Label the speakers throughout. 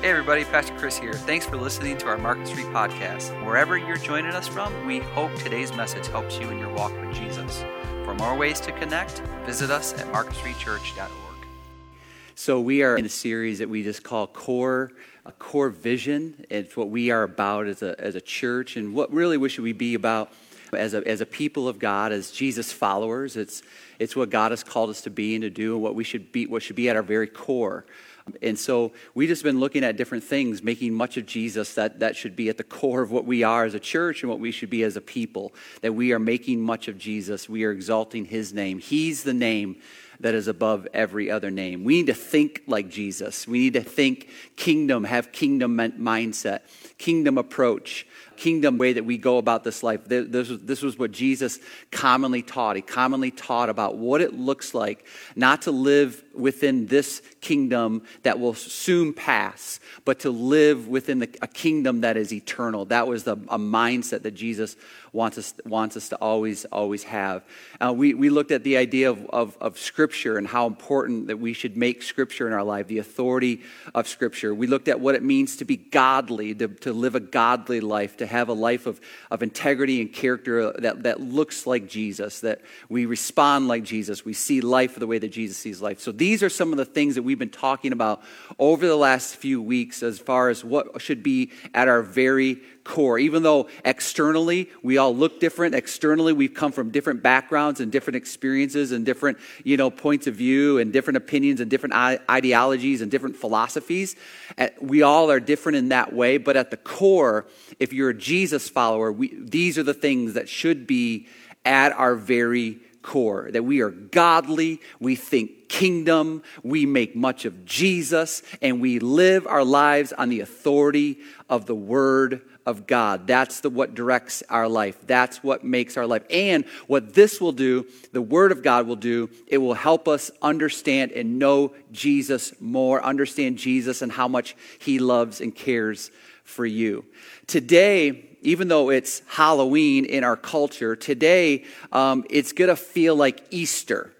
Speaker 1: Hey everybody, Pastor Chris here. Thanks for listening to our Market Street podcast. Wherever you're joining us from, we hope today's message helps you in your walk with Jesus. For more ways to connect, visit us at marketstreetchurch.org.
Speaker 2: So we are in a series that we just call Core, a Core Vision. It's what we are about as a, as a church and what really we should we be about as a, as a people of God, as Jesus followers. It's, it's what God has called us to be and to do and what we should be, what should be at our very core. And so we've just been looking at different things, making much of Jesus that, that should be at the core of what we are as a church and what we should be as a people. That we are making much of Jesus. We are exalting his name. He's the name that is above every other name. We need to think like Jesus. We need to think kingdom, have kingdom mindset, kingdom approach kingdom way that we go about this life. This was, this was what Jesus commonly taught. He commonly taught about what it looks like not to live within this kingdom that will soon pass, but to live within the, a kingdom that is eternal. That was the, a mindset that Jesus wants us, wants us to always, always have. Uh, we, we looked at the idea of, of, of Scripture and how important that we should make Scripture in our life, the authority of Scripture. We looked at what it means to be godly, to, to live a godly life, to have a life of, of integrity and character that, that looks like Jesus, that we respond like Jesus, we see life the way that Jesus sees life. So these are some of the things that we've been talking about over the last few weeks as far as what should be at our very core. Even though externally we all look different, externally we've come from different backgrounds and different experiences and different, you know, points of view and different opinions and different ideologies and different philosophies. Uh, we all are different in that way, but at the core, if you're a Jesus follower, we, these are the things that should be at our very core that we are godly, we think kingdom, we make much of Jesus, and we live our lives on the authority of the Word of God. That's the, what directs our life. That's what makes our life. And what this will do, the Word of God will do, it will help us understand and know Jesus more, understand Jesus and how much He loves and cares for you. Today, even though it's Halloween in our culture, today um, it's going to feel like Easter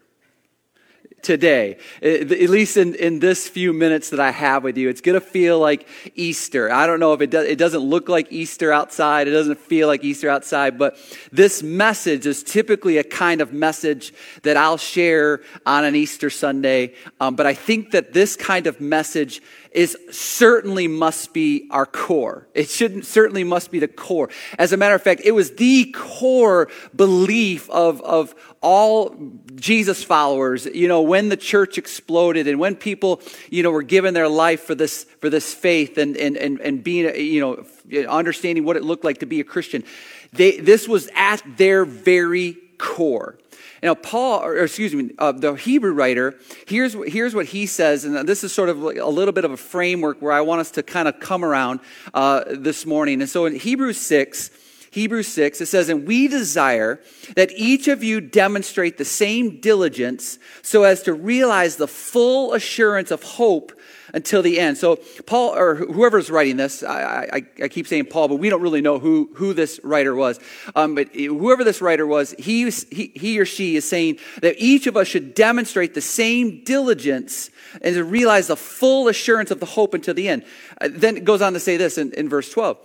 Speaker 2: today, at least in, in this few minutes that I have with you. It's going to feel like Easter. I don't know if it does, it doesn't look like Easter outside. It doesn't feel like Easter outside, but this message is typically a kind of message that I'll share on an Easter Sunday. Um, but I think that this kind of message is certainly must be our core. It shouldn't certainly must be the core. As a matter of fact, it was the core belief of, of all Jesus followers, you know, when the church exploded and when people, you know, were given their life for this, for this faith and, and, and, and being, you know, understanding what it looked like to be a Christian. They, this was at their very core. Now, Paul, or excuse me, uh, the Hebrew writer, here's, here's what he says, and this is sort of a little bit of a framework where I want us to kind of come around uh, this morning. And so in Hebrews 6, Hebrews 6, it says, And we desire that each of you demonstrate the same diligence so as to realize the full assurance of hope until the end. So Paul, or whoever's writing this, I, I, I, keep saying Paul, but we don't really know who, who this writer was. Um, but whoever this writer was, he, he, he or she is saying that each of us should demonstrate the same diligence and to realize the full assurance of the hope until the end. Uh, then it goes on to say this in, in verse 12.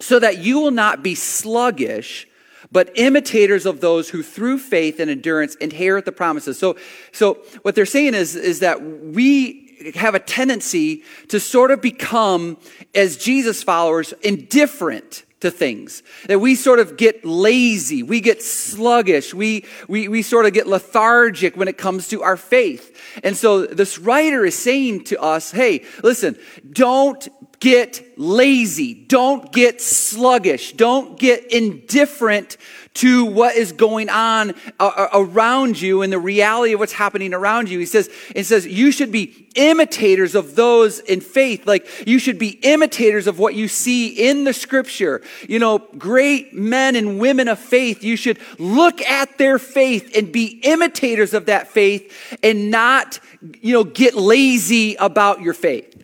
Speaker 2: So that you will not be sluggish, but imitators of those who through faith and endurance inherit the promises. So, so what they're saying is, is that we have a tendency to sort of become, as Jesus followers, indifferent to things. That we sort of get lazy, we get sluggish, we, we, we sort of get lethargic when it comes to our faith. And so this writer is saying to us, hey, listen, don't get lazy, don't get sluggish, don't get indifferent to what is going on uh, uh, around you and the reality of what's happening around you. He says, it says, you should be imitators of those in faith. Like you should be imitators of what you see in the scripture. You know, great men and women of faith. You should look at their faith and be imitators of that faith and not, you know, get lazy about your faith.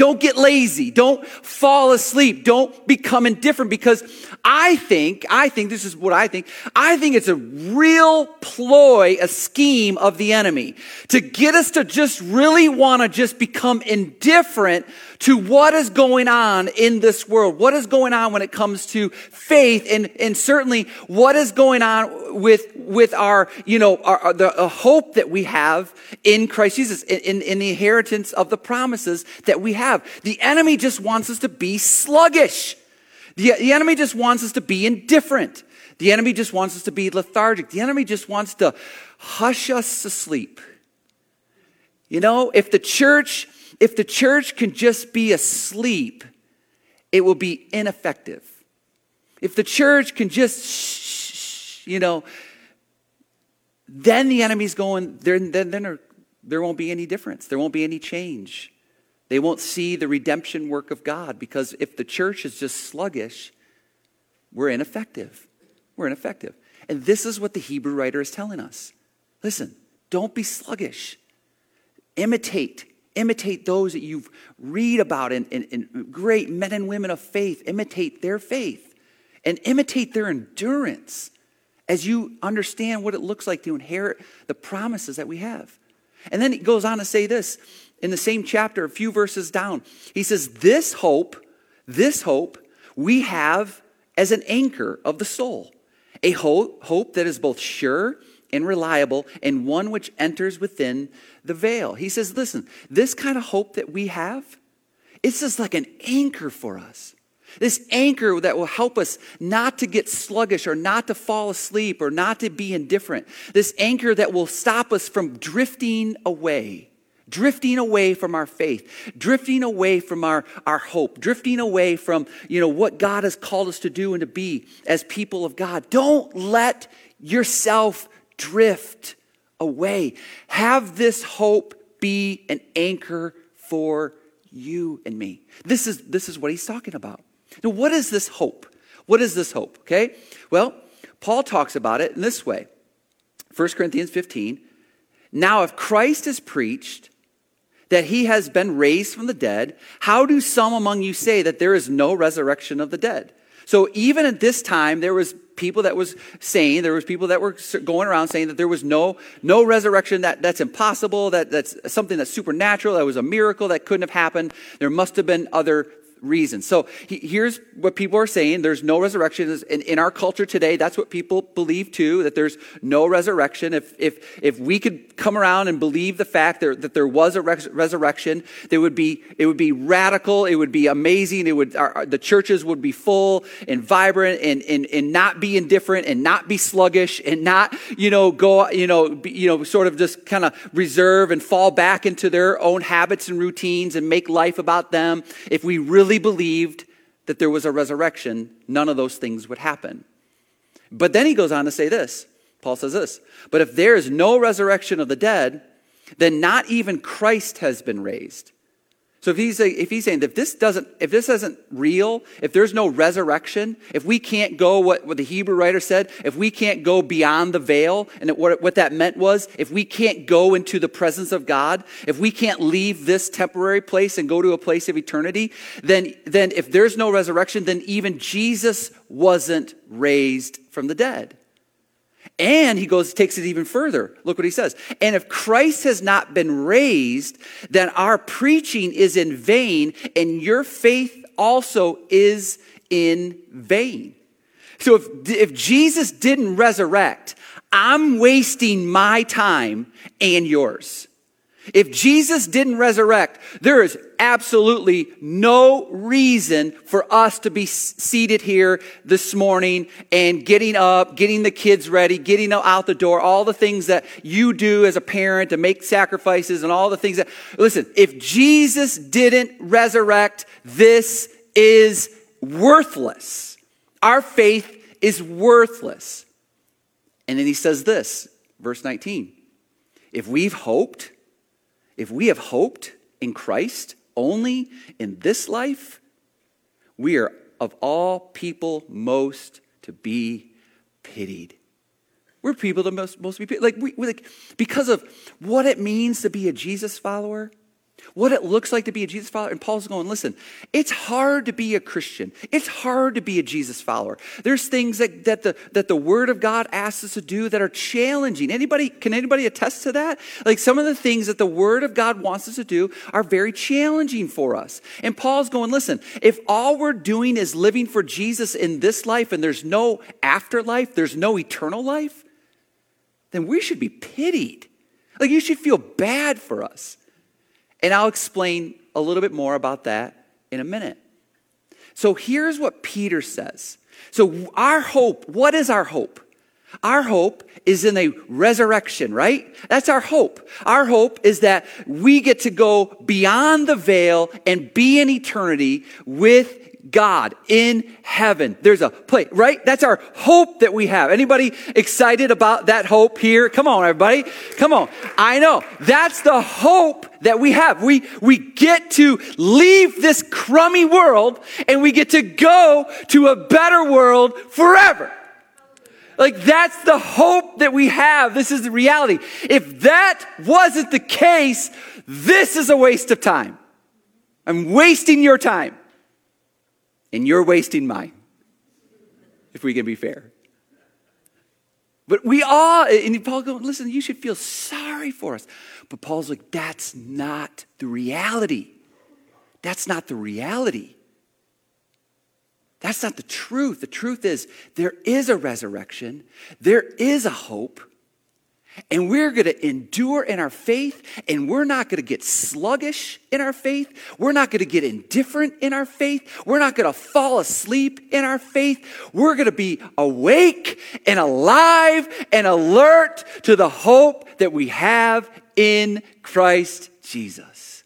Speaker 2: Don't get lazy. Don't fall asleep. Don't become indifferent because I think, I think, this is what I think, I think it's a real ploy, a scheme of the enemy to get us to just really want to just become indifferent to what is going on in this world, what is going on when it comes to faith, and, and certainly what is going on with, with our, you know, our, the hope that we have in Christ Jesus, in, in the inheritance of the promises that we have. The enemy just wants us to be sluggish. The, the enemy just wants us to be indifferent. The enemy just wants us to be lethargic. The enemy just wants to hush us to sleep. You know, if the church if the church can just be asleep, it will be ineffective. If the church can just, shh, you know, then the enemy's going, then, then, then there won't be any difference. There won't be any change. They won't see the redemption work of God because if the church is just sluggish, we're ineffective. We're ineffective. And this is what the Hebrew writer is telling us. Listen, don't be sluggish. Imitate Imitate those that you read about and, great men and women of faith. Imitate their faith and imitate their endurance as you understand what it looks like to inherit the promises that we have. And then he goes on to say this in the same chapter, a few verses down. He says, This hope, this hope we have as an anchor of the soul, a hope, hope that is both sure and reliable, and one which enters within the veil. He says, listen, this kind of hope that we have, it's just like an anchor for us. This anchor that will help us not to get sluggish or not to fall asleep or not to be indifferent. This anchor that will stop us from drifting away, drifting away from our faith, drifting away from our, our hope, drifting away from, you know, what God has called us to do and to be as people of God. Don't let yourself drift away. Have this hope be an anchor for you and me. This is, this is what he's talking about. Now, what is this hope? What is this hope? Okay? Well, Paul talks about it in this way 1 Corinthians 15. Now, if Christ is preached that he has been raised from the dead, how do some among you say that there is no resurrection of the dead? So even at this time, there was people that was saying, there was people that were going around saying that there was no, no resurrection, that, that's impossible, that, that's something that's supernatural, that was a miracle that couldn't have happened. There must have been other reasons. So here's what people are saying. There's no resurrection. In, in our culture today, that's what people believe too, that there's no resurrection. If, if, if we could come around and believe the fact that, that there was a res- resurrection, it would be, it would be radical. It would be amazing. It would, our, the churches would be full and vibrant and, and, and not be indifferent and not be sluggish and not, you know, go, you know, be, you know, sort of just kind of reserve and fall back into their own habits and routines and make life about them. If we really really believed that there was a resurrection, none of those things would happen. But then he goes on to say this Paul says this But if there is no resurrection of the dead, then not even Christ has been raised. So if he's, if he's saying if this doesn't, if this isn't real, if there's no resurrection, if we can't go, what, what the Hebrew writer said, if we can't go beyond the veil, and what, what that meant was, if we can't go into the presence of God, if we can't leave this temporary place and go to a place of eternity, then, then if there's no resurrection, then even Jesus wasn't raised from the dead. And he goes, takes it even further. Look what he says. And if Christ has not been raised, then our preaching is in vain, and your faith also is in vain. So if, if Jesus didn't resurrect, I'm wasting my time and yours. If Jesus didn't resurrect, there is absolutely no reason for us to be seated here this morning and getting up, getting the kids ready, getting out the door, all the things that you do as a parent to make sacrifices and all the things that, listen, if Jesus didn't resurrect, this is worthless. Our faith is worthless. And then he says this, verse 19. If we've hoped, if we have hoped in Christ only in this life, we are of all people most to be pitied. We're people that most, most be pitied. Like, we, like, because of what it means to be a Jesus follower, what it looks like to be a Jesus follower. And Paul's going, listen, it's hard to be a Christian. It's hard to be a Jesus follower. There's things that, that, the, that the Word of God asks us to do that are challenging. Anybody, can anybody attest to that? Like some of the things that the Word of God wants us to do are very challenging for us. And Paul's going, listen, if all we're doing is living for Jesus in this life and there's no afterlife, there's no eternal life, then we should be pitied. Like you should feel bad for us. And I'll explain a little bit more about that in a minute. So here's what Peter says. So, our hope, what is our hope? Our hope is in a resurrection, right? That's our hope. Our hope is that we get to go beyond the veil and be in eternity with God in heaven. There's a place, right? That's our hope that we have. Anybody excited about that hope here? Come on, everybody. Come on. I know. That's the hope that we have. We, we get to leave this crummy world and we get to go to a better world forever. Like that's the hope that we have. This is the reality. If that wasn't the case, this is a waste of time. I'm wasting your time and you're wasting mine, if we can be fair. But we all, and Paul goes, listen, you should feel sorry for us. But Paul's like, that's not the reality. That's not the reality. That's not the truth. The truth is, there is a resurrection, there is a hope, and we're going to endure in our faith, and we're not going to get sluggish in our faith. We're not going to get indifferent in our faith. We're not going to fall asleep in our faith. We're going to be awake and alive and alert to the hope that we have in Christ Jesus.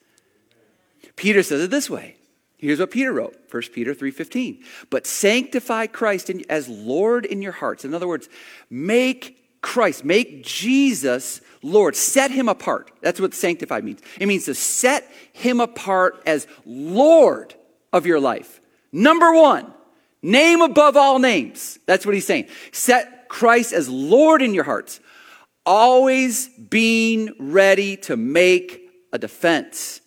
Speaker 2: Peter says it this way. Here's what Peter wrote, 1 Peter 3:15. But sanctify Christ in, as Lord in your hearts. In other words, make Christ, make Jesus Lord, set him apart. That's what sanctified means. It means to set him apart as Lord of your life. Number one, name above all names. That's what he's saying. Set Christ as Lord in your hearts, always being ready to make a defense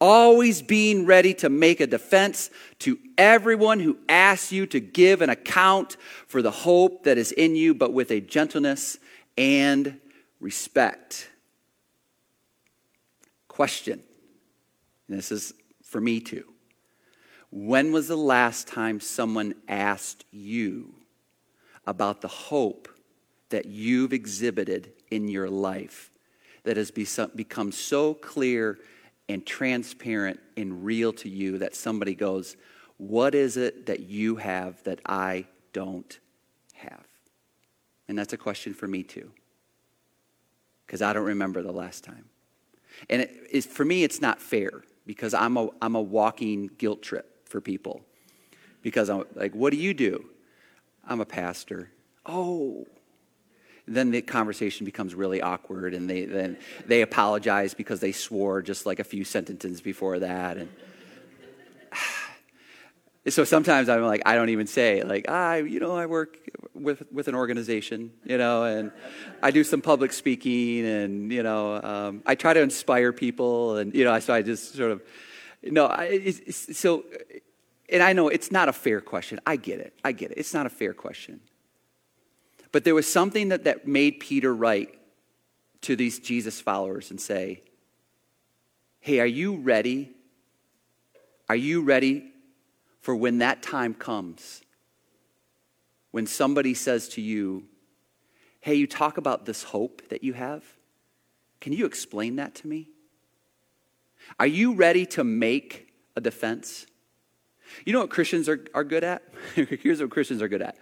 Speaker 2: always being ready to make a defense to everyone who asks you to give an account for the hope that is in you, but with a gentleness and respect. Question, and this is for me too. When was the last time someone asked you about the hope that you've exhibited in your life that has become so clear and transparent and real to you that somebody goes, What is it that you have that I don't have? And that's a question for me too, because I don't remember the last time. And for me, it's not fair because I'm a, I'm a walking guilt trip for people. Because I'm like, What do you do? I'm a pastor. Oh, then the conversation becomes really awkward and they then they apologize because they swore just like a few sentences before that and so sometimes I'm like I don't even say like I you know I work with with an organization you know and I do some public speaking and you know um, I try to inspire people and you know so I just sort of no I, it's, it's, so and I know it's not a fair question. I get it. I get it. It's not a fair question. But there was something that, that made Peter write to these Jesus followers and say, Hey, are you ready? Are you ready for when that time comes? When somebody says to you, Hey, you talk about this hope that you have. Can you explain that to me? Are you ready to make a defense? You know what Christians are, are good at? Here's what Christians are good at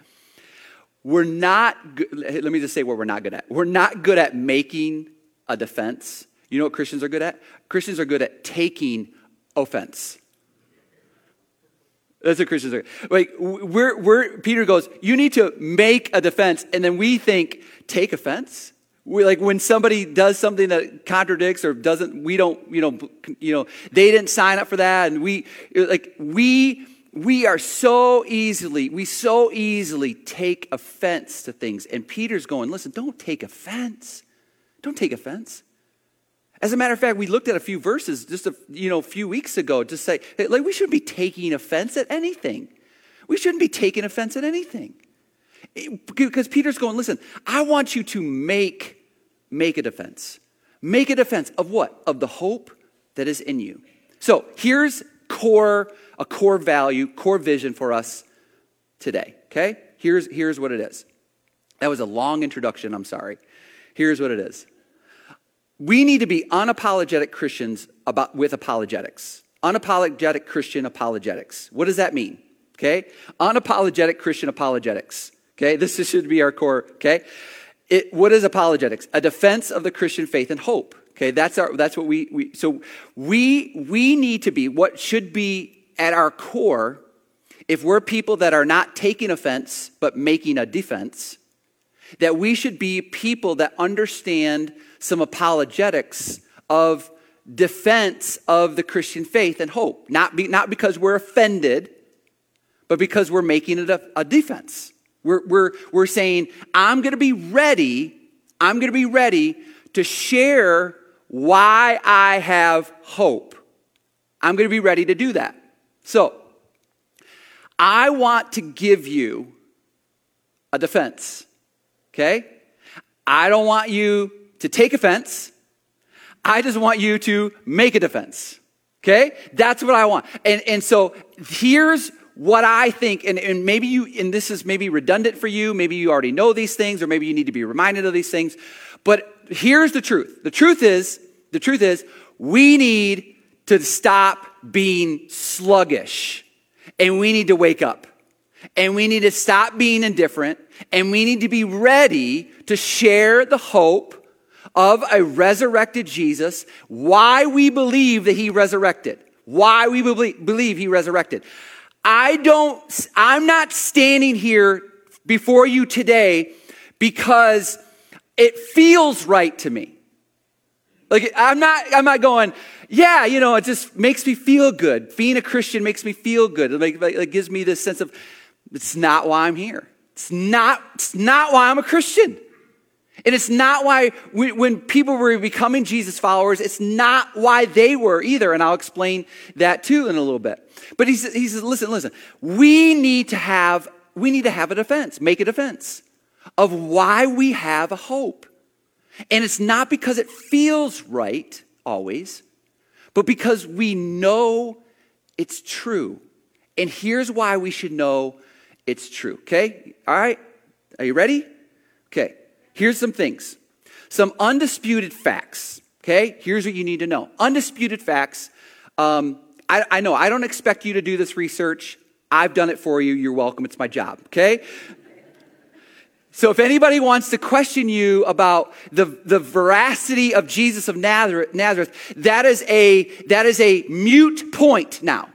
Speaker 2: we're not, good, let me just say what we're not good at. We're not good at making a defense. You know what Christians are good at? Christians are good at taking offense. That's what Christians are. Like, we're, we're, Peter goes, you need to make a defense. And then we think, take offense? We, like when somebody does something that contradicts or doesn't, we don't, you know, you know, they didn't sign up for that. And we, uh, like, we, we are so easily, we so easily take offense to things. And Peter's going, listen, don't take offense. Don't take offense. As a matter of fact, we looked at a few verses just a you know, few weeks ago to say, like, we shouldn't be taking offense at anything. We shouldn't be taking offense at anything. Because Peter's going, listen, I want you to make, make a defense. Make a defense of what? Of the hope that is in you. So here's core, a core value, core vision for us today. Okay? Here's, here's what it is. That was a long introduction, I'm sorry. Here's what it is. We need to be unapologetic Christians about, with apologetics. Unapologetic Christian apologetics. What does that mean? Okay? Unapologetic Christian apologetics. Okay? This should be our core. Okay? It, what is apologetics? A defense of the Christian faith and hope. Okay, that's our that's what we, we so we we need to be what should be at our core if we're people that are not taking offense but making a defense, that we should be people that understand some apologetics of defense of the Christian faith and hope. Not, be, not because we're offended, but because we're making it a, a defense. We're, we're, we're saying, I'm going to be ready, I'm going to be ready to share why I have hope. I'm going to be ready to do that. So, I want to give you a defense. Okay? I don't want you to take offense. I just want you to make a defense. Okay? That's what I want. And, and so here's what I think, and, and maybe you, and this is maybe redundant for you, maybe you already know these things, or maybe you need to be reminded of these things. But here's the truth. The truth is, the truth is, we need to stop being sluggish and we need to wake up and we need to stop being indifferent and we need to be ready to share the hope of a resurrected Jesus, why we believe that he resurrected, why we believe he resurrected. I don't, I'm not standing here before you today because it feels right to me. Like, I'm not, I'm not going, yeah, you know, it just makes me feel good. Being a Christian makes me feel good. It, it gives me this sense of, it's not why I'm here. It's not, it's not why I'm a Christian. And it's not why, we, when people were becoming Jesus followers, it's not why they were either. And I'll explain that too in a little bit. But he says, he says listen, listen, we need to have, we need to have a defense, make a defense of why we have a hope. And it's not because it feels right always, but because we know it's true. And here's why we should know it's true. Okay? All right? Are you ready? Okay. Here's some things. Some undisputed facts. Okay? Here's what you need to know. Undisputed facts. Um, I, I know I don't expect you to do this research. I've done it for you. You're welcome. It's my job. Okay? So if anybody wants to question you about the, the veracity of Jesus of Nazareth, Nazareth, that is a, that is a mute point now.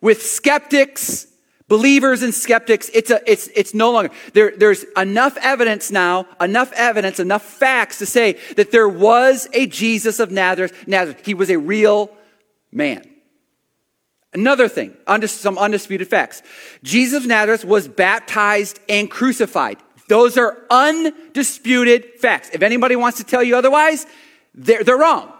Speaker 2: With skeptics, believers and skeptics, it's a, it's, it's no longer, there, there's enough evidence now, enough evidence, enough facts to say that there was a Jesus of Nazareth, Nazareth. He was a real man. Another thing, some undisputed facts. Jesus of Nazareth was baptized and crucified. Those are undisputed facts. If anybody wants to tell you otherwise, they're, they're wrong.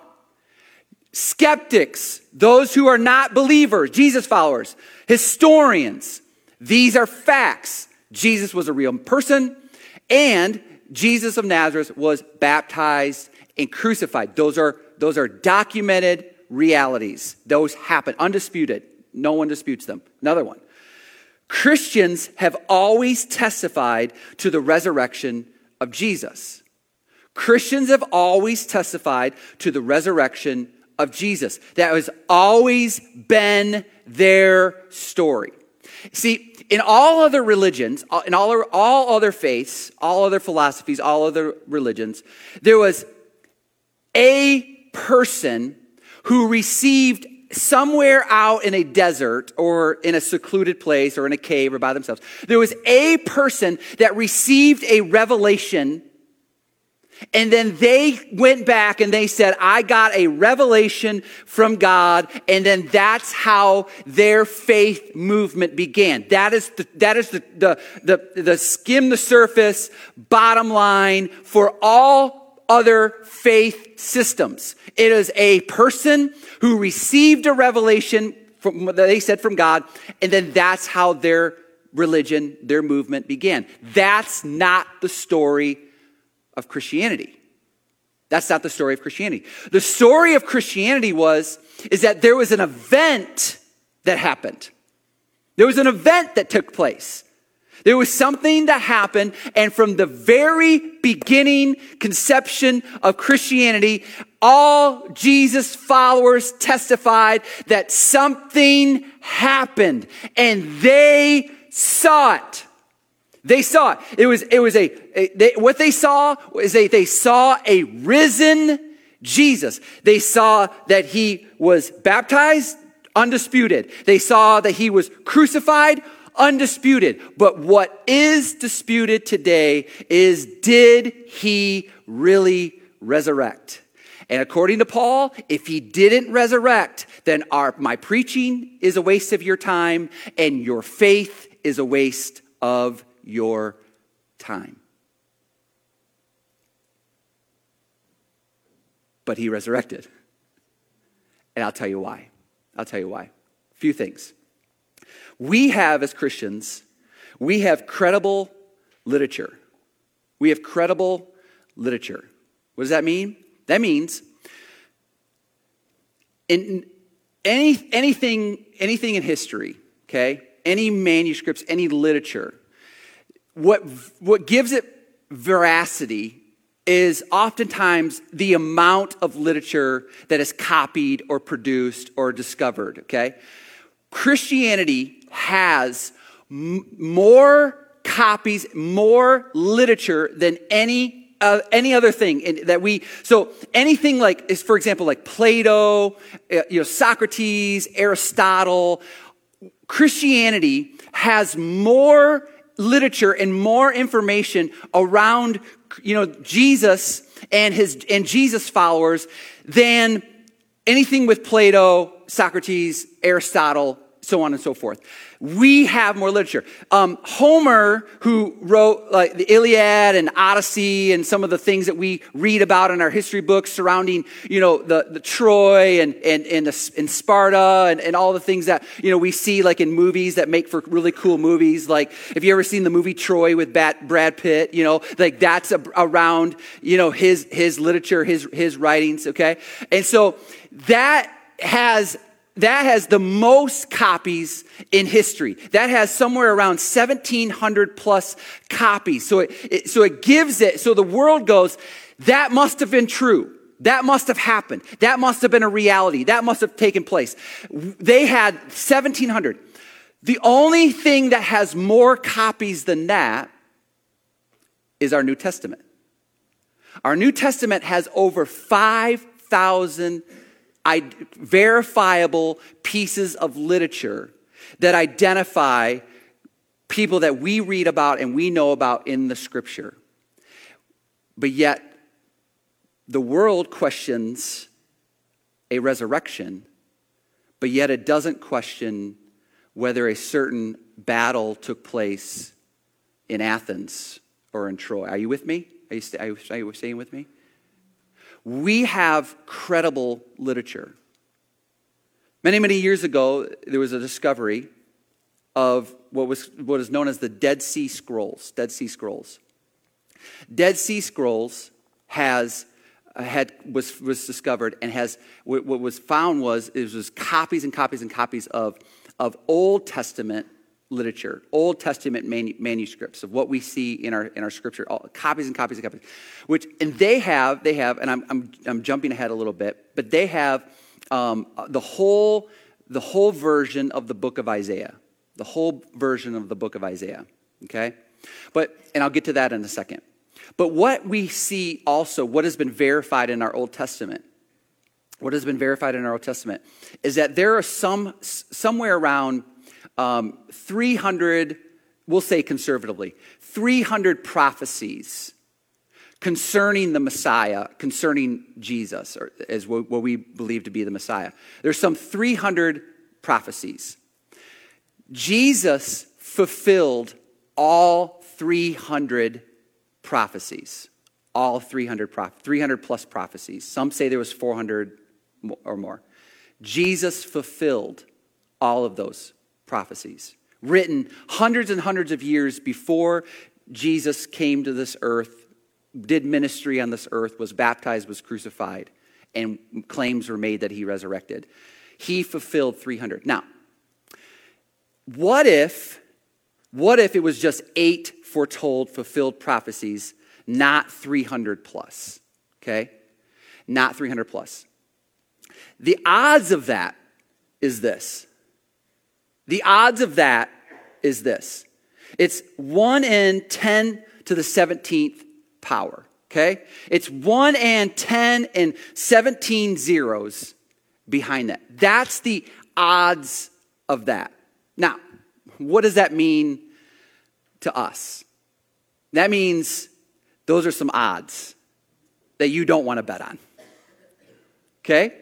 Speaker 2: Skeptics, those who are not believers, Jesus followers, historians, these are facts. Jesus was a real person, and Jesus of Nazareth was baptized and crucified. Those are, those are documented realities. Those happen, undisputed. No one disputes them. Another one. Christians have always testified to the resurrection of Jesus. Christians have always testified to the resurrection of Jesus. That has always been their story. See, in all other religions, in all, all other faiths, all other philosophies, all other religions, there was a person who received somewhere out in a desert or in a secluded place or in a cave or by themselves, there was a person that received a revelation. And then they went back and they said, I got a revelation from God. And then that's how their faith movement began. That is the, that is the, the, the, the skim the surface bottom line for all other faith systems. It is a person who received a revelation from they said from God, and then that's how their religion, their movement began. That's not the story of Christianity. That's not the story of Christianity. The story of Christianity was is that there was an event that happened. There was an event that took place. There was something that happened, and from the very beginning conception of Christianity, all Jesus followers testified that something happened, and they saw it. They saw it. It was, it was a, a they, what they saw was a, they saw a risen Jesus. They saw that he was baptized, undisputed. They saw that he was crucified, undisputed. But what is disputed today is did he really resurrect? And according to Paul, if he didn't resurrect, then our, my preaching is a waste of your time and your faith is a waste of your time. But he resurrected. And I'll tell you why. I'll tell you why. A few things. We have, as Christians, we have credible literature. We have credible literature. What does that mean? That means in any, anything, anything in history, okay, any manuscripts, any literature, what, what gives it veracity is oftentimes the amount of literature that is copied or produced or discovered, okay? Christianity has m- more copies, more literature than any uh, any other thing in, that we so anything like is for example like plato uh, you know socrates aristotle christianity has more literature and more information around you know jesus and his and jesus followers than anything with plato socrates aristotle so on and so forth. We have more literature. Um, Homer, who wrote like the Iliad and Odyssey and some of the things that we read about in our history books surrounding, you know, the, the Troy and, and, and, the, and Sparta and, and all the things that, you know, we see like in movies that make for really cool movies. Like, if you ever seen the movie Troy with Brad Pitt, you know, like that's a, around, you know, his, his literature, his, his writings, okay? And so that has that has the most copies in history. That has somewhere around 1700 plus copies. So it, it, so it gives it, so the world goes, that must have been true. That must have happened. That must have been a reality. That must have taken place. They had 1700. The only thing that has more copies than that is our New Testament. Our New Testament has over 5,000 verifiable pieces of literature that identify people that we read about and we know about in the scripture. But yet, the world questions a resurrection, but yet it doesn't question whether a certain battle took place in Athens or in Troy. Are you with me? Are you, you, are you staying with me? We have credible literature. Many, many years ago, there was a discovery of what was what is known as the Dead Sea Scrolls. Dead Sea Scrolls. Dead Sea Scrolls has uh, had was was discovered and has what, what was found was it was copies and copies and copies of of Old Testament literature, Old Testament manuscripts of what we see in our, in our scripture, all, copies and copies and copies, which, and they have, they have, and I'm, I'm, I'm jumping ahead a little bit, but they have um, the whole, the whole version of the book of Isaiah, the whole version of the book of Isaiah, okay? But, and I'll get to that in a second. But what we see also, what has been verified in our Old Testament, what has been verified in our Old Testament, is that there are some, somewhere around um, 300, we'll say conservatively, 300 prophecies concerning the Messiah, concerning Jesus, or as what we believe to be the Messiah. There's some 300 prophecies. Jesus fulfilled all 300 prophecies. all 300, 300 plus prophecies. Some say there was 400 or more. Jesus fulfilled all of those prophecies, written hundreds and hundreds of years before Jesus came to this earth, did ministry on this earth, was baptized, was crucified, and claims were made that he resurrected. He fulfilled 300. Now, what if what if it was just eight foretold fulfilled prophecies, not 300 plus? Okay? Not 300 plus. The odds of that is this. The odds of that is this. It's 1 in 10 to the 17th power. Okay? It's 1 and 10 and 17 zeros behind that. That's the odds of that. Now, what does that mean to us? That means those are some odds that you don't want to bet on. Okay?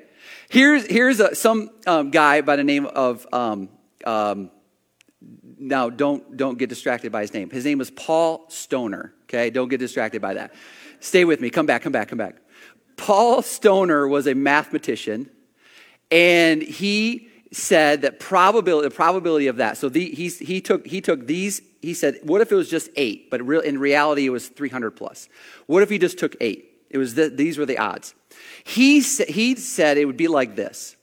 Speaker 2: Here's, here's a, some um, guy by the name of, um, um, now don't, don't get distracted by his name. His name is Paul Stoner. Okay? Don't get distracted by that. Stay with me. Come back, come back, come back. Paul Stoner was a mathematician, and he said that probability, the probability of that. So the, he, he, took, he took these, he said, what if it was just eight, but real, in reality it was 300 plus? What if he just took eight? It was the, these were the odds. He, he said it would be like this.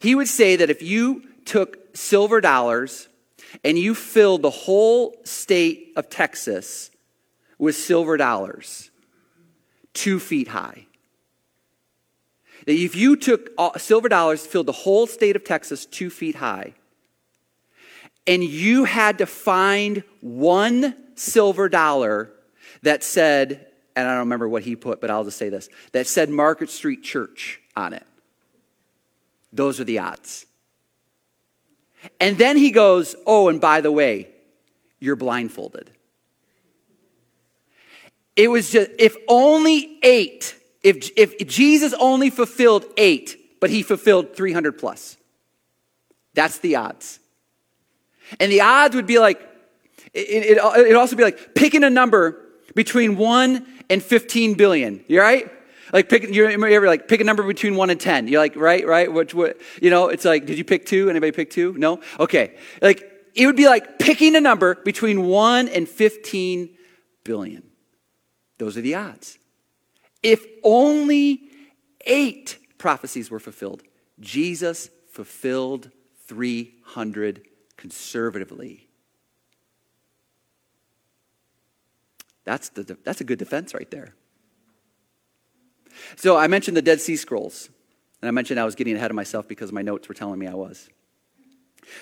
Speaker 2: He would say that if you took silver dollars and you filled the whole state of Texas with silver dollars, two feet high, that if you took silver dollars, filled the whole state of Texas two feet high, and you had to find one silver dollar that said, and I don't remember what he put, but I'll just say this, that said Market Street Church on it. Those are the odds. And then he goes, Oh, and by the way, you're blindfolded. It was just, if only eight if, if Jesus only fulfilled eight, but he fulfilled 300 plus, that's the odds. And the odds would be like, it, it, it'd also be like picking a number between 1 and 15 billion. You right? Like pick, you ever like pick a number between 1 and 10. You're like, right, right? Which, what, you know, it's like, did you pick two? Anybody pick two? No? Okay. Like, it would be like picking a number between 1 and 15 billion. Those are the odds. If only eight prophecies were fulfilled, Jesus fulfilled 300 conservatively. That's, the, that's a good defense right there. So I mentioned the Dead Sea Scrolls, and I mentioned I was getting ahead of myself because my notes were telling me I was.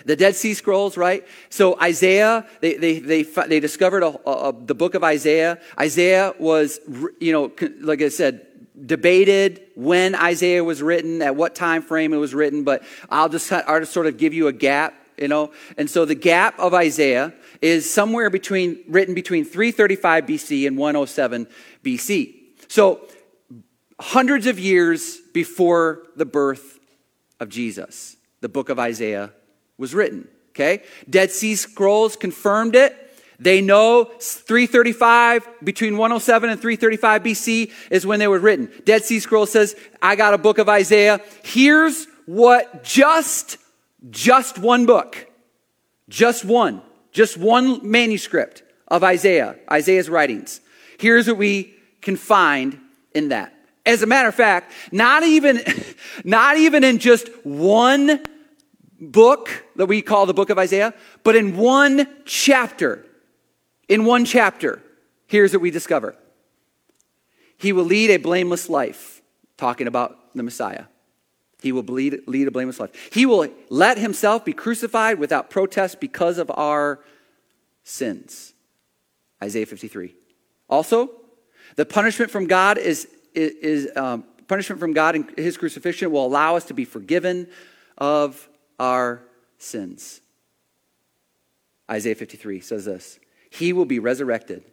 Speaker 2: The Dead Sea Scrolls, right? So Isaiah, they, they, they, they discovered a, a, the book of Isaiah. Isaiah was, you know, like I said, debated when Isaiah was written, at what time frame it was written, but I'll just, I'll just sort of give you a gap, you know. And so the gap of Isaiah is somewhere between, written between 335 BC and 107 BC. So hundreds of years before the birth of Jesus, the book of Isaiah was written. Okay? Dead Sea Scrolls confirmed it. They know 335, between 107 and 335 BC is when they were written. Dead Sea Scrolls says, I got a book of Isaiah. Here's what just, just one book, just one, just one manuscript of Isaiah, Isaiah's writings. Here's what we can find in that. As a matter of fact, not even, not even in just one book that we call the book of Isaiah, but in one chapter, in one chapter, here's what we discover He will lead a blameless life, talking about the Messiah. He will lead, lead a blameless life. He will let himself be crucified without protest because of our sins. Isaiah 53. Also, the punishment from God is, is, is um, punishment from God and his crucifixion will allow us to be forgiven of our sins. Isaiah 53 says this He will be resurrected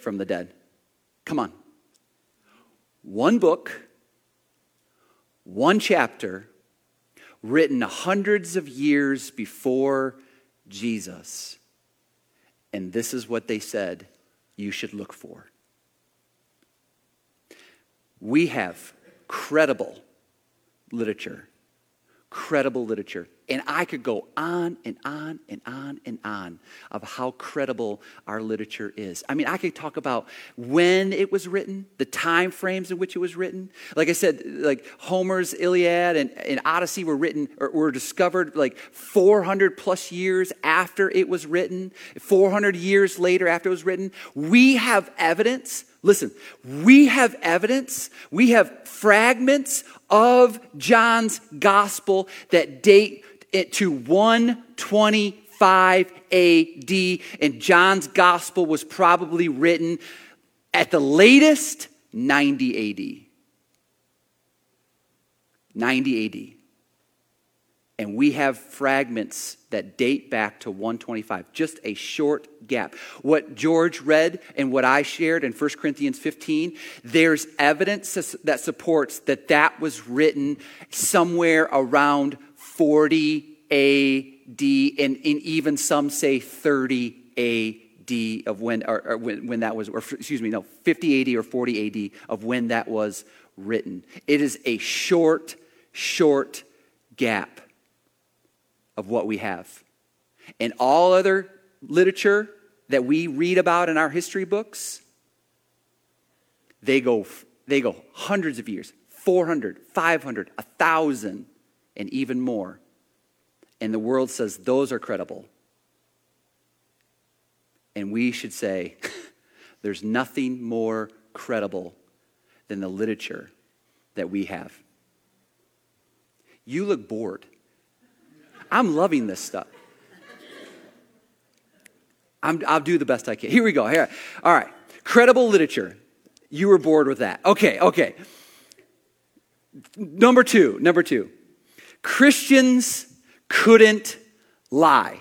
Speaker 2: from the dead. Come on. One book, one chapter, written hundreds of years before Jesus. And this is what they said you should look for. We have credible literature. Credible literature. And I could go on and on and on and on of how credible our literature is. I mean, I could talk about when it was written, the time frames in which it was written. Like I said, like Homer's Iliad and, and Odyssey were written or were discovered like 400 plus years after it was written, 400 years later after it was written. We have evidence Listen, we have evidence, we have fragments of John's gospel that date it to 125 AD, and John's gospel was probably written at the latest 90 AD. 90 AD. And we have fragments that date back to 125, just a short gap. What George read and what I shared in 1 Corinthians 15, there's evidence that supports that that was written somewhere around 40 AD, and, and even some say 30 AD of when, or, or when, when that was, or excuse me, no, 50 AD or 40 AD of when that was written. It is a short, short gap of what we have. And all other literature that we read about in our history books, they go, they go hundreds of years 400, 500, 1,000, and even more. And the world says those are credible. And we should say, there's nothing more credible than the literature that we have. You look bored. I'm loving this stuff. i will do the best I can. Here we go. Here. All right. Credible literature. You were bored with that. Okay, okay. Number two, number two. Christians couldn't lie.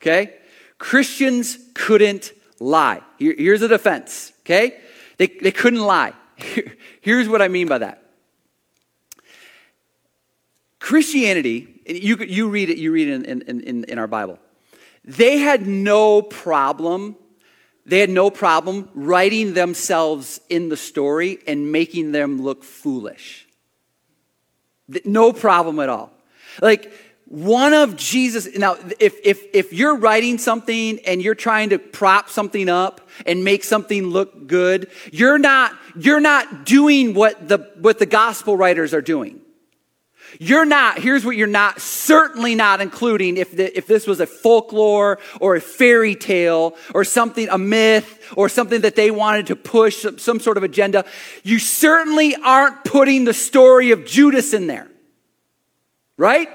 Speaker 2: Okay? Christians couldn't lie. Here, here's a defense. Okay? They, they couldn't lie. Here, here's what I mean by that. Christianity you, you read it, you read it in, in, in, in our Bible. They had no problem, they had no problem writing themselves in the story and making them look foolish. No problem at all. Like, one of Jesus, now, if, if, if you're writing something and you're trying to prop something up and make something look good, you're not, you're not doing what the, what the gospel writers are doing. You're not, here's what you're not, certainly not including if, the, if this was a folklore or a fairy tale or something, a myth or something that they wanted to push, some, some sort of agenda. You certainly aren't putting the story of Judas in there. Right?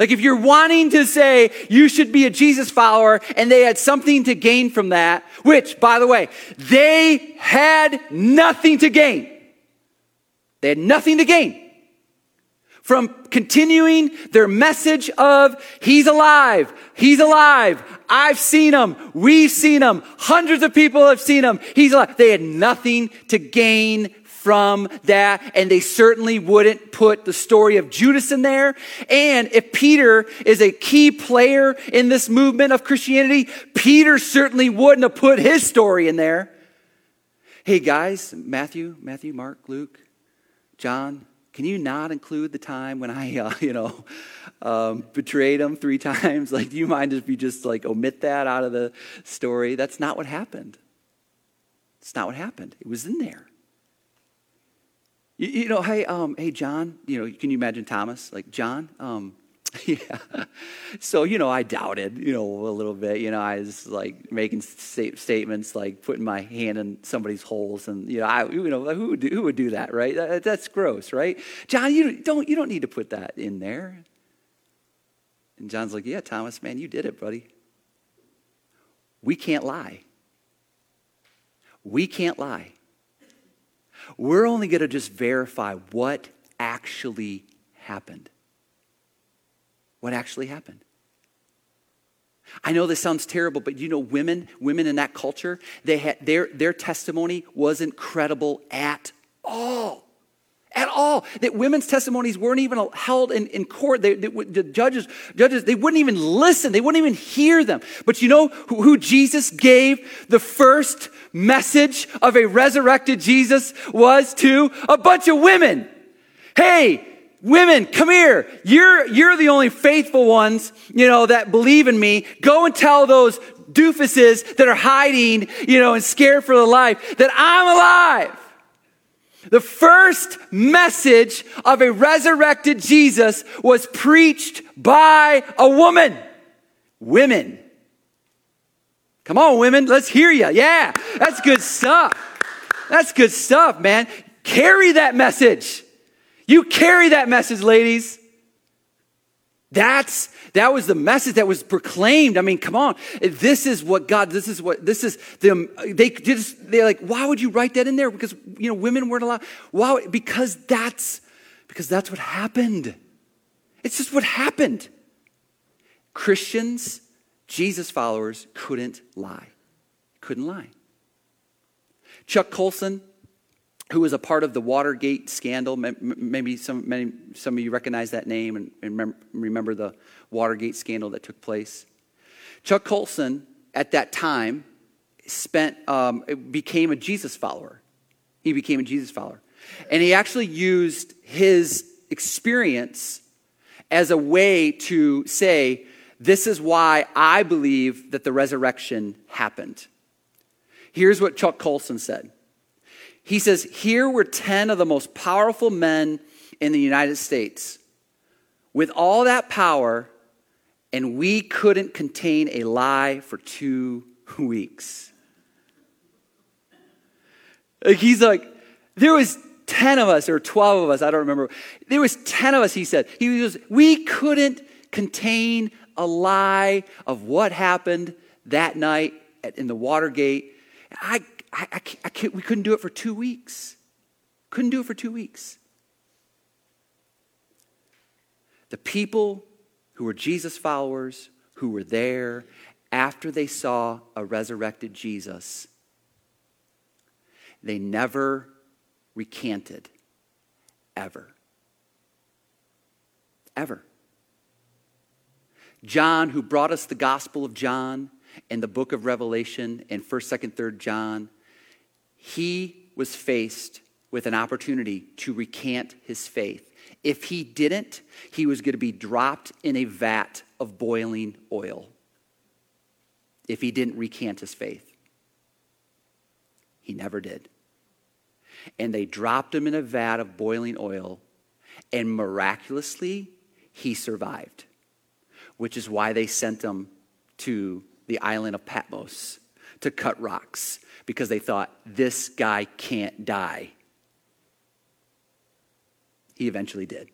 Speaker 2: Like if you're wanting to say you should be a Jesus follower and they had something to gain from that, which, by the way, they had nothing to gain. They had nothing to gain from continuing their message of He's alive, He's alive, I've seen Him, we've seen Him, hundreds of people have seen Him, He's alive. They had nothing to gain from that, and they certainly wouldn't put the story of Judas in there. And if Peter is a key player in this movement of Christianity, Peter certainly wouldn't have put his story in there. Hey guys, Matthew, Matthew, Mark, Luke, John, can you not include the time when I, uh, you know, um, betrayed him three times? Like, do you mind if you just like omit that out of the story? That's not what happened. It's not what happened. It was in there. You, you know, hey, um, hey, John. You know, can you imagine Thomas? Like, John, um, yeah. So, you know, I doubted, you know, a little bit. You know, I was like making st- statements like putting my hand in somebody's holes and, you know, I, you know, who would do, who would do that, right? That, that's gross, right? John, you don't, you don't need to put that in there. And John's like, yeah, Thomas, man, you did it, buddy. We can't lie. We can't lie. We're only going to just verify what actually happened what actually happened. I know this sounds terrible, but you know, women, women in that culture, they had, their, their testimony wasn't credible at all. at all. That women's testimonies weren't even held in, in court. They, they, the judges, judges, they wouldn't even listen. They wouldn't even hear them. But you know who, who Jesus gave the first message of a resurrected Jesus was to a bunch of women. Hey, women, come here. You're, you're the only faithful ones, you know, that believe in me. Go and tell those doofuses that are hiding, you know, and scared for their life that I'm alive. The first message of a resurrected Jesus was preached by a woman. Women. Come on, women, let's hear you. Yeah, that's good stuff. That's good stuff, man. Carry that message. You carry that message, ladies. That's that was the message that was proclaimed. I mean, come on. This is what God, this is what, this is them. They just, they're like, why would you write that in there? Because, you know, women weren't allowed. Why? Because that's, because that's what happened. It's just what happened. Christians, Jesus followers couldn't lie. Couldn't lie. Chuck Colson, who was a part of the Watergate scandal. Maybe some, many, some of you recognize that name and remember the Watergate scandal that took place. Chuck Colson, at that time, spent, um, became a Jesus follower. He became a Jesus follower. And he actually used his experience as a way to say, this is why I believe that the resurrection happened. Here's what Chuck Colson said he says, Here were 10 of the most powerful men in the United States. With all that power, and we couldn't contain a lie for two weeks. Like he's like, there was 10 of us or 12 of us, I don't remember. There was 10 of us, he said. He was, we couldn't contain a lie of what happened that night in the Watergate. I I, I, I can't, we couldn't do it for two weeks. Couldn't do it for two weeks. The people who were Jesus followers, who were there after they saw a resurrected Jesus, they never recanted, ever. Ever. John, who brought us the Gospel of John and the book of Revelation and 1st, 2nd, 3rd John, he was faced with an opportunity to recant his faith. If he didn't, he was going to be dropped in a vat of boiling oil. If he didn't recant his faith, he never did. And they dropped him in a vat of boiling oil, and miraculously, he survived, which is why they sent him to the island of Patmos to cut rocks because they thought, this guy can't die. He eventually did.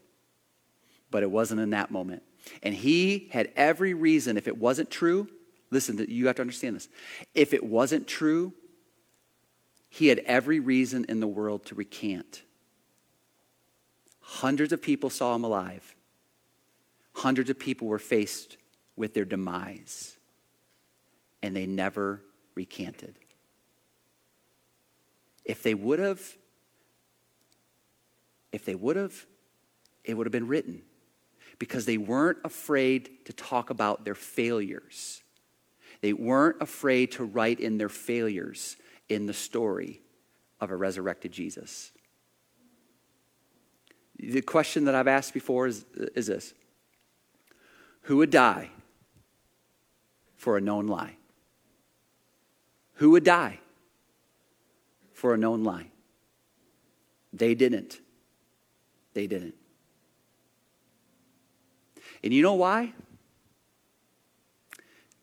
Speaker 2: But it wasn't in that moment. And he had every reason, if it wasn't true, listen, you have to understand this. If it wasn't true, he had every reason in the world to recant. Hundreds of people saw him alive. Hundreds of people were faced with their demise, and they never recanted. If they would have, if they would have, it would have been written because they weren't afraid to talk about their failures. They weren't afraid to write in their failures in the story of a resurrected Jesus. The question that I've asked before is, is this Who would die for a known lie? Who would die for a known lie. They didn't. They didn't. And you know why?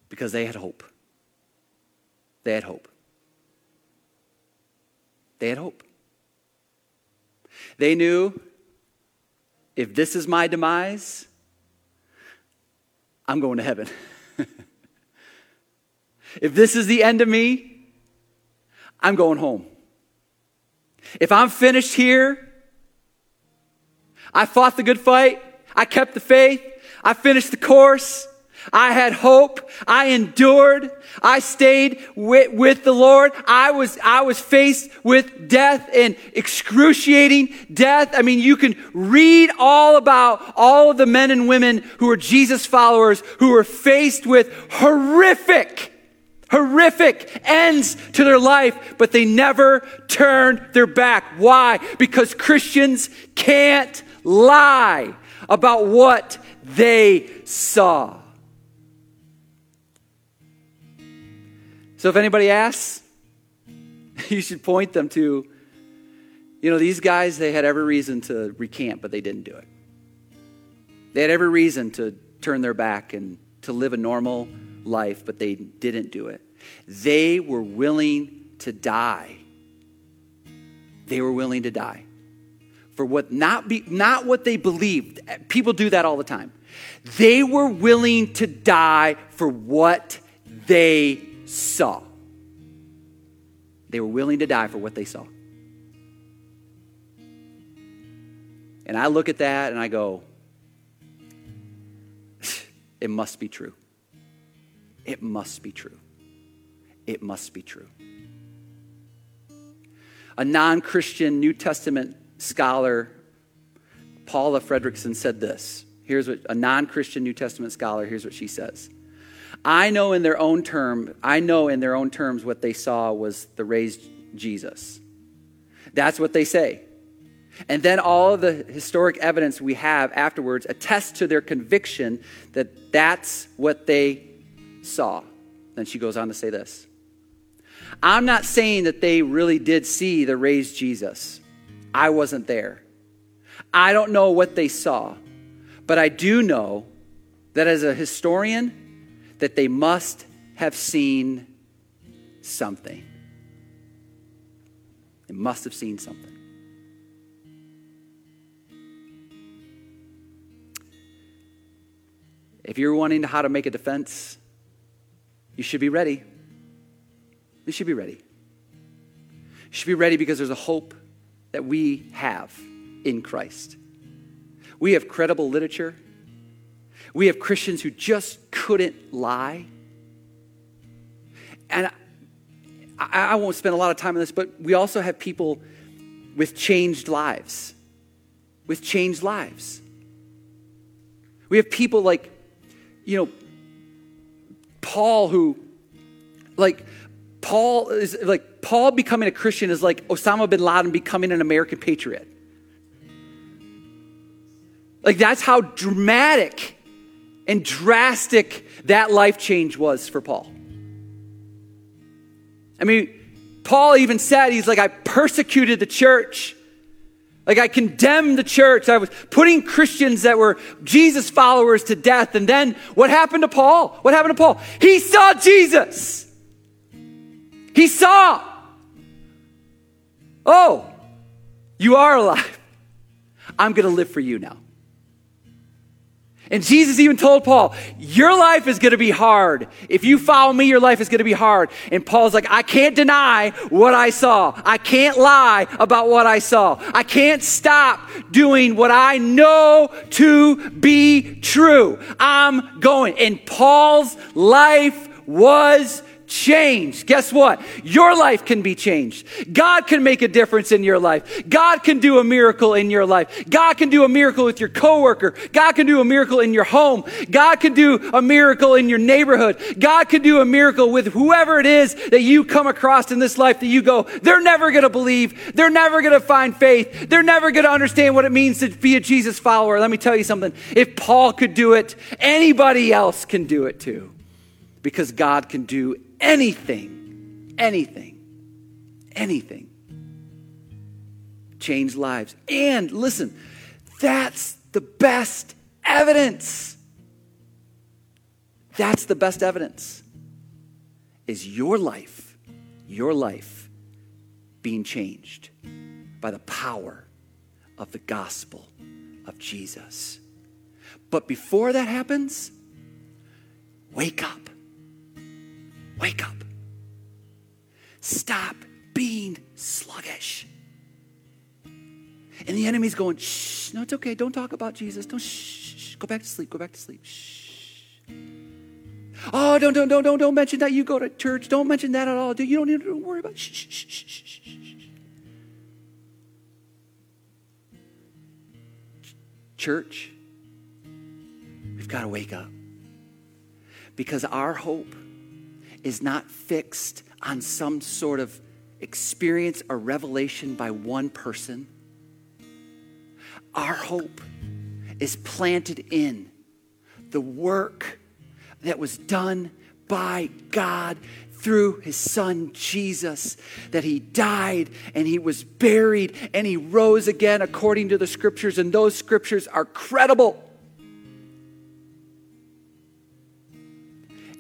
Speaker 2: Because they had hope. They had hope. They had hope. They knew if this is my demise, I'm going to heaven. if this is the end of me, I'm going home. If I'm finished here, I fought the good fight, I kept the faith, I finished the course, I had hope. I endured. I stayed with, with, the Lord. I was, I was faced with death and excruciating death. I mean, you can read all about all of the men and women who were Jesus followers who were faced with horrific, horrific ends to their life, but they never turned their back. Why? Because Christians can't lie about what they saw. So if anybody asks, you should point them to, you know, these guys, they had every reason to recant, but they didn't do it. They had every reason to turn their back and to live a normal life, but they didn't do it. They were willing to die. They were willing to die for what not be not what they believed. People do that all the time. They were willing to die for what they saw. They were willing to die for what they saw. And I look at that and I go, it must be true. It must be true. It must be true. A non Christian New Testament scholar, Paula Fredriksen, said this. Here's what a non Christian New Testament scholar, here's what she says. I know in their own term, I know in their own terms what they saw was the raised Jesus. That's what they say. And then all of the historic evidence we have afterwards attests to their conviction that that's what they saw. Then she goes on to say this I'm not saying that they really did see the raised Jesus. I wasn't there. I don't know what they saw, but I do know that as a historian, that they must have seen something. They must have seen something. If you're wanting to how to make a defense, you should be ready. You should be ready. You should be ready because there's a hope that we have in Christ. We have credible literature we have Christians who just couldn't lie. And I, I, won't spend a lot of time on this, but we also have people with changed lives. With changed lives. We have people like, you know, Paul, who, like, Paul is like, Paul becoming a Christian is like Osama bin Laden becoming an American patriot. Like, that's how dramatic and drastic that life change was for Paul. I mean, Paul even said, he's like, I persecuted the church. Like, I condemned the church. I was putting Christians that were Jesus followers to death. And then what happened to Paul? What happened to Paul? He saw Jesus. He saw. Oh, you are alive. I'm going to live for you now. And Jesus even told Paul, Your life is going to be hard. If you follow me, your life is going to be hard. And Paul's like, I can't deny what I saw. I can't lie about what I saw. I can't stop doing what I know to be true. I'm going. And Paul's life was changed. Guess what? Your life can be changed. God can make a difference in your life. God can do a miracle in your life. God can do a miracle with your coworker. God can do a miracle in your home. God can do a miracle in your neighborhood. God can do a miracle with whoever it is that you come across in this life that you go, they're never going to believe. They're never going to find faith. They're never going to understand what it means to be a Jesus follower. Let me tell you something. If Paul could do it, anybody else can do it too. Because God can do anything, anything, anything. Change lives. And listen, that's the best evidence. That's the best evidence. Is your life, your life being changed by the power of the gospel of Jesus. But before that happens, wake up. Wake up. Stop being sluggish. And the enemy's going, shh, no, it's okay. Don't talk about Jesus. Don't shh, shh. Go back to sleep. Go back to sleep. Shh. Oh, don't, don't, don't, don't, don't mention that you go to church. Don't mention that at all. You don't need to worry about shh, shh, shh, shh, shh. Church, we've got to wake up. Because our hope is not fixed on some sort of experience or revelation by one person. Our hope is planted in the work that was done by God through his son Jesus, that he died and he was buried and he rose again according to the scriptures, and those scriptures are credible.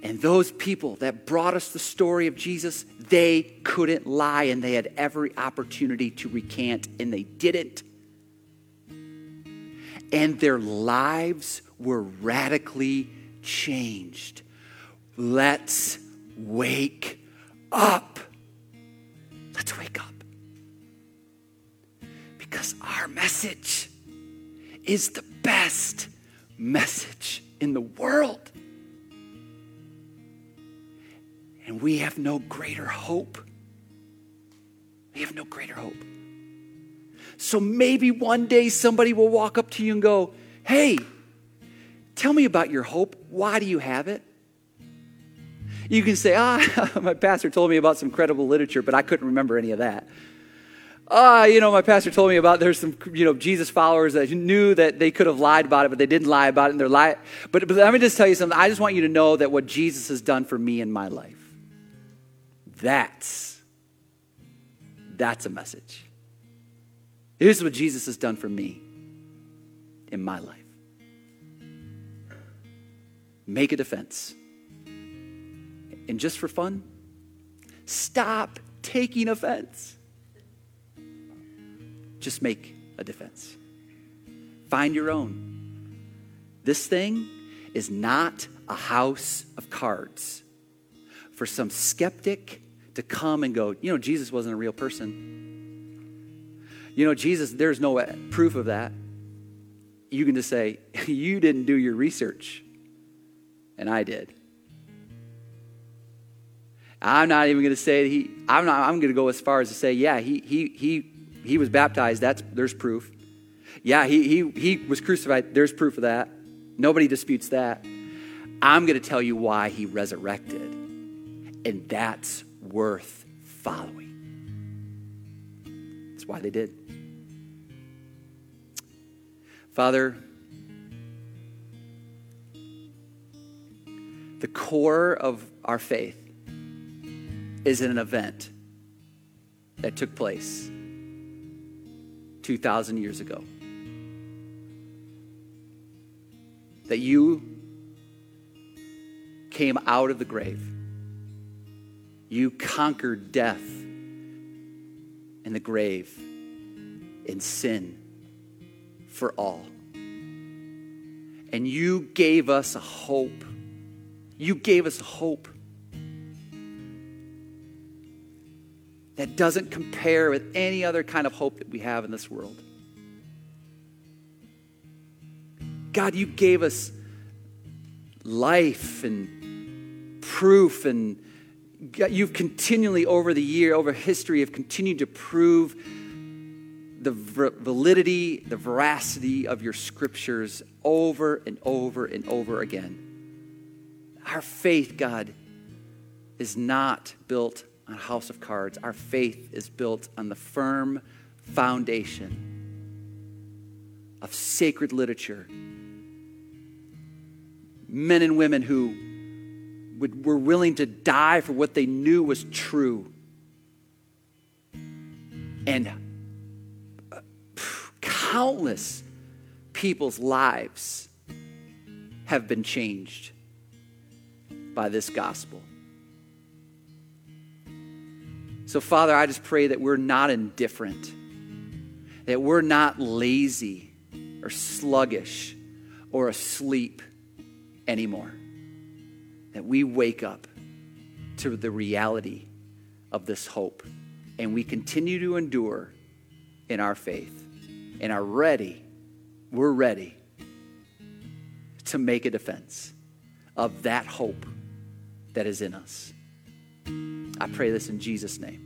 Speaker 2: And those people that brought us the story of Jesus, they couldn't lie and they had every opportunity to recant and they didn't. And their lives were radically changed. Let's wake up. Let's wake up. Because our message is the best message in the world. And we have no greater hope. We have no greater hope. So maybe one day somebody will walk up to you and go, Hey, tell me about your hope. Why do you have it? You can say, Ah, my pastor told me about some credible literature, but I couldn't remember any of that. Ah, you know, my pastor told me about there's some, you know, Jesus followers that knew that they could have lied about it, but they didn't lie about it, and they're lie. But, but let me just tell you something. I just want you to know that what Jesus has done for me in my life. That's that's a message. Here's what Jesus has done for me in my life. Make a defense. And just for fun, stop taking offense. Just make a defense. Find your own. This thing is not a house of cards. For some skeptic to come and go, you know, Jesus wasn't a real person. You know, Jesus, there's no proof of that. You can just say, you didn't do your research, and I did. I'm not even going to say he. I'm not. I'm going to go as far as to say, yeah, he he he he was baptized. That's there's proof. Yeah, he he he was crucified. There's proof of that. Nobody disputes that. I'm going to tell you why he resurrected, and that's worth following. That's why they did. Father, the core of our faith is an event that took place 2,000 years ago. That you came out of the grave you conquered death and the grave and sin for all. And you gave us a hope. You gave us a hope that doesn't compare with any other kind of hope that we have in this world. God, you gave us life and proof and you've continually over the year, over history, have continued to prove the validity, the veracity of your scriptures over and over and over again. Our faith, God, is not built on a house of cards. Our faith is built on the firm foundation of sacred literature. Men and women who would, were willing to die for what they knew was true. And uh, countless people's lives have been changed by this gospel. So, Father, I just pray that we're not indifferent, that we're not lazy or sluggish or asleep anymore that we wake up to the reality of this hope and we continue to endure in our faith and are ready, we're ready to make a defense of that hope that is in us. I pray this in Jesus' name.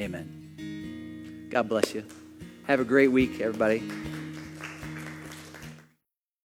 Speaker 2: Amen. God bless you. Have a great week, everybody.